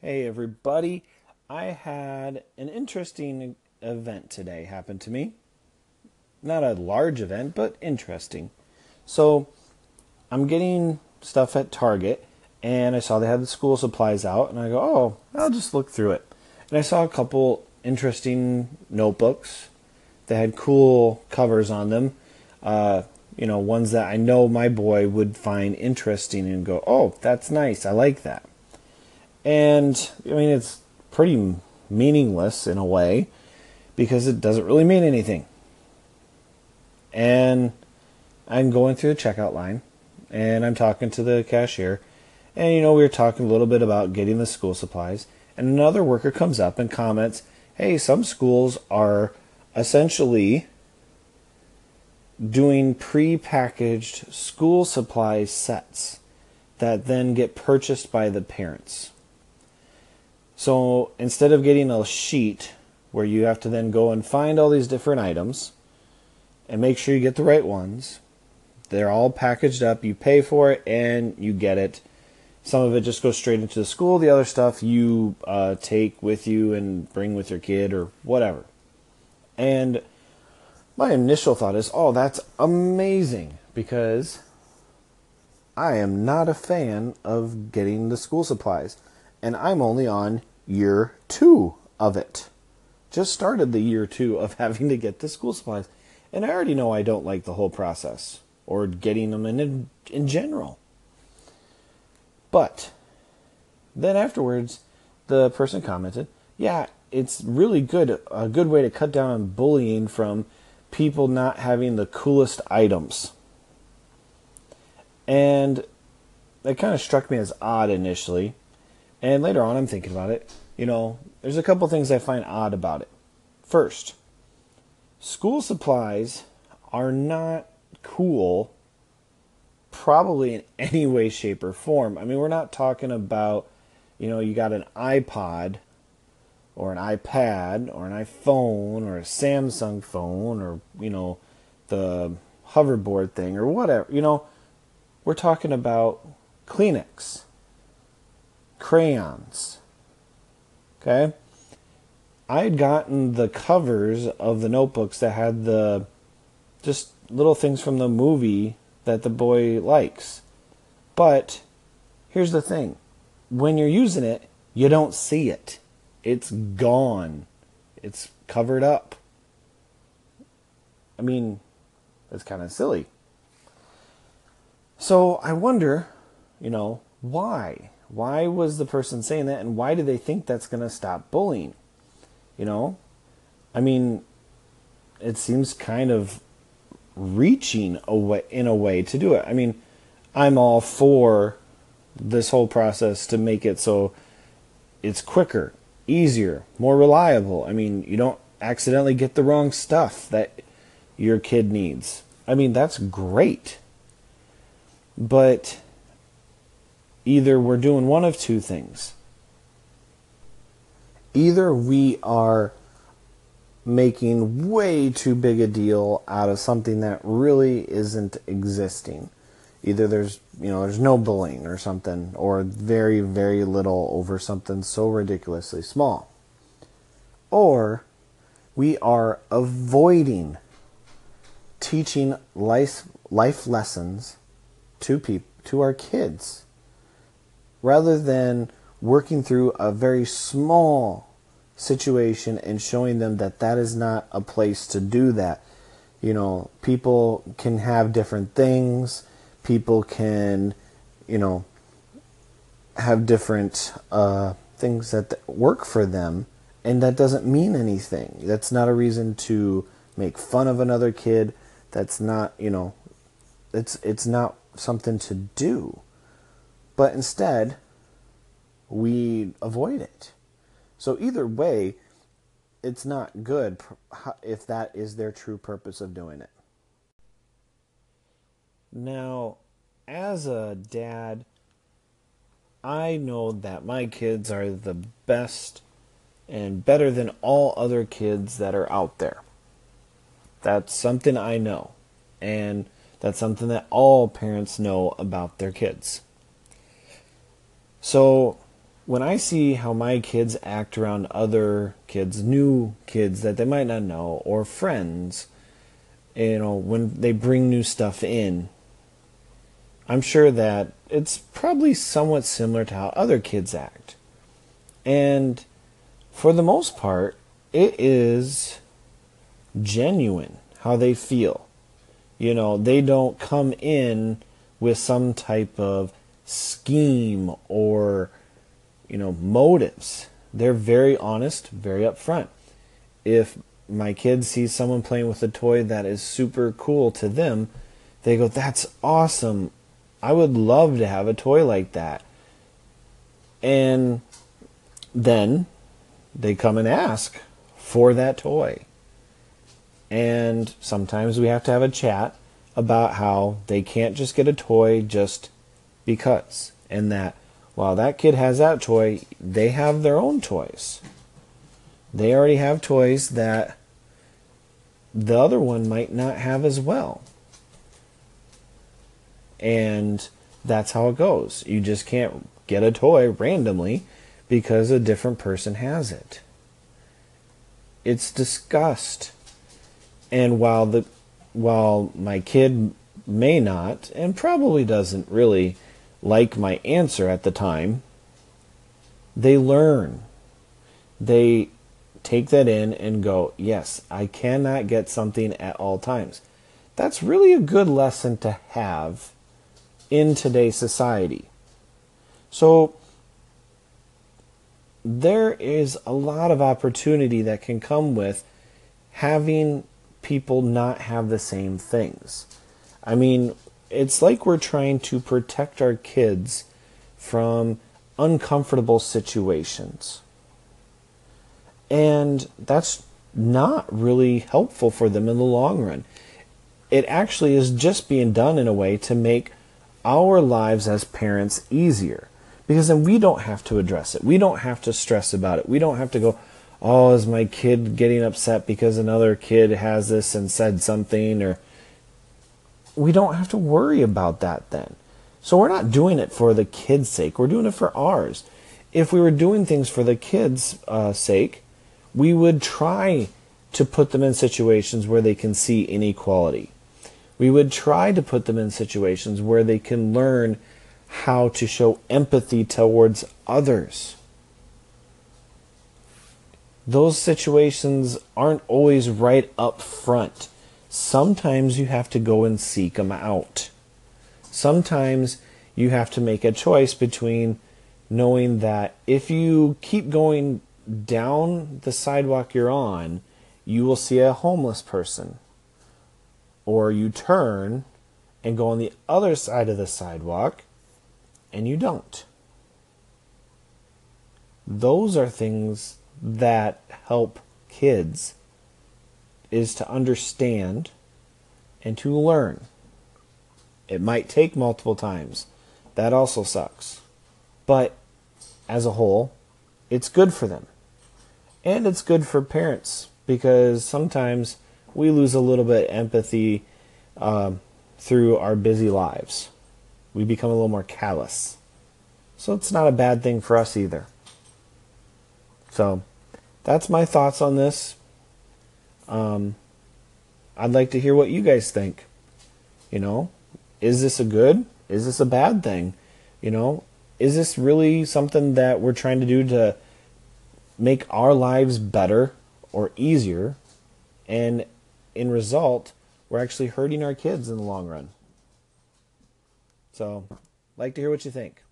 Hey, everybody. I had an interesting event today happen to me. Not a large event, but interesting. So, I'm getting stuff at Target, and I saw they had the school supplies out, and I go, oh, I'll just look through it. And I saw a couple interesting notebooks that had cool covers on them. Uh, you know, ones that I know my boy would find interesting and go, oh, that's nice. I like that. And I mean, it's pretty meaningless in a way because it doesn't really mean anything. And I'm going through the checkout line and I'm talking to the cashier. And, you know, we were talking a little bit about getting the school supplies. And another worker comes up and comments, hey, some schools are essentially doing pre-packaged school supply sets that then get purchased by the parents. So instead of getting a sheet where you have to then go and find all these different items and make sure you get the right ones, they're all packaged up, you pay for it and you get it. Some of it just goes straight into the school, the other stuff you uh, take with you and bring with your kid or whatever. And my initial thought is, oh, that's amazing because I am not a fan of getting the school supplies. And I'm only on year two of it. Just started the year two of having to get the school supplies. And I already know I don't like the whole process or getting them in, in general. But then afterwards, the person commented, yeah, it's really good, a good way to cut down on bullying from people not having the coolest items. And it kind of struck me as odd initially. And later on, I'm thinking about it. You know, there's a couple things I find odd about it. First, school supplies are not cool, probably in any way, shape, or form. I mean, we're not talking about, you know, you got an iPod or an iPad or an iPhone or a Samsung phone or, you know, the hoverboard thing or whatever. You know, we're talking about Kleenex, crayons. Okay? I had gotten the covers of the notebooks that had the just little things from the movie that the boy likes. But here's the thing when you're using it, you don't see it. It's gone. It's covered up. I mean, it's kind of silly. So I wonder, you know, why? Why was the person saying that and why do they think that's going to stop bullying? You know? I mean, it seems kind of reaching away in a way to do it. I mean, I'm all for this whole process to make it so it's quicker easier, more reliable. I mean, you don't accidentally get the wrong stuff that your kid needs. I mean, that's great. But either we're doing one of two things. Either we are making way too big a deal out of something that really isn't existing. Either there's you know there's no bullying or something or very very little over something so ridiculously small. Or we are avoiding teaching life life lessons to people to our kids rather than working through a very small situation and showing them that that is not a place to do that you know people can have different things people can, you know, have different uh, things that work for them, and that doesn't mean anything. That's not a reason to make fun of another kid. That's not, you know, it's it's not something to do. But instead, we avoid it. So either way, it's not good if that is their true purpose of doing it. Now, as a dad, I know that my kids are the best and better than all other kids that are out there. That's something I know. And that's something that all parents know about their kids. So, when I see how my kids act around other kids, new kids that they might not know, or friends, you know, when they bring new stuff in, I'm sure that it's probably somewhat similar to how other kids act. And for the most part, it is genuine how they feel. You know, they don't come in with some type of scheme or, you know, motives. They're very honest, very upfront. If my kid sees someone playing with a toy that is super cool to them, they go, That's awesome. I would love to have a toy like that. And then they come and ask for that toy. And sometimes we have to have a chat about how they can't just get a toy just because. And that while that kid has that toy, they have their own toys. They already have toys that the other one might not have as well. And that's how it goes. You just can't get a toy randomly because a different person has it. It's disgust. And while the while my kid may not and probably doesn't really like my answer at the time, they learn. They take that in and go, yes, I cannot get something at all times. That's really a good lesson to have in today's society. So, there is a lot of opportunity that can come with having people not have the same things. I mean, it's like we're trying to protect our kids from uncomfortable situations. And that's not really helpful for them in the long run. It actually is just being done in a way to make our lives as parents easier because then we don't have to address it. We don't have to stress about it. We don't have to go, oh, is my kid getting upset because another kid has this and said something or we don't have to worry about that then. So we're not doing it for the kids' sake. We're doing it for ours. If we were doing things for the kids' uh, sake, we would try to put them in situations where they can see inequality. We would try to put them in situations where they can learn how to show empathy towards others. Those situations aren't always right up front. Sometimes you have to go and seek them out. Sometimes you have to make a choice between knowing that if you keep going down the sidewalk you're on, you will see a homeless person. Or you turn and go on the other side of the sidewalk and you don't. Those are things that help kids is to understand and to learn. It might take multiple times. That also sucks. But as a whole, it's good for them. And it's good for parents because sometimes we lose a little bit of empathy um, through our busy lives we become a little more callous. So it's not a bad thing for us either. So that's my thoughts on this. Um, I'd like to hear what you guys think. You know, is this a good? Is this a bad thing? You know, is this really something that we're trying to do to make our lives better or easier? And in result, we're actually hurting our kids in the long run. So, like to hear what you think.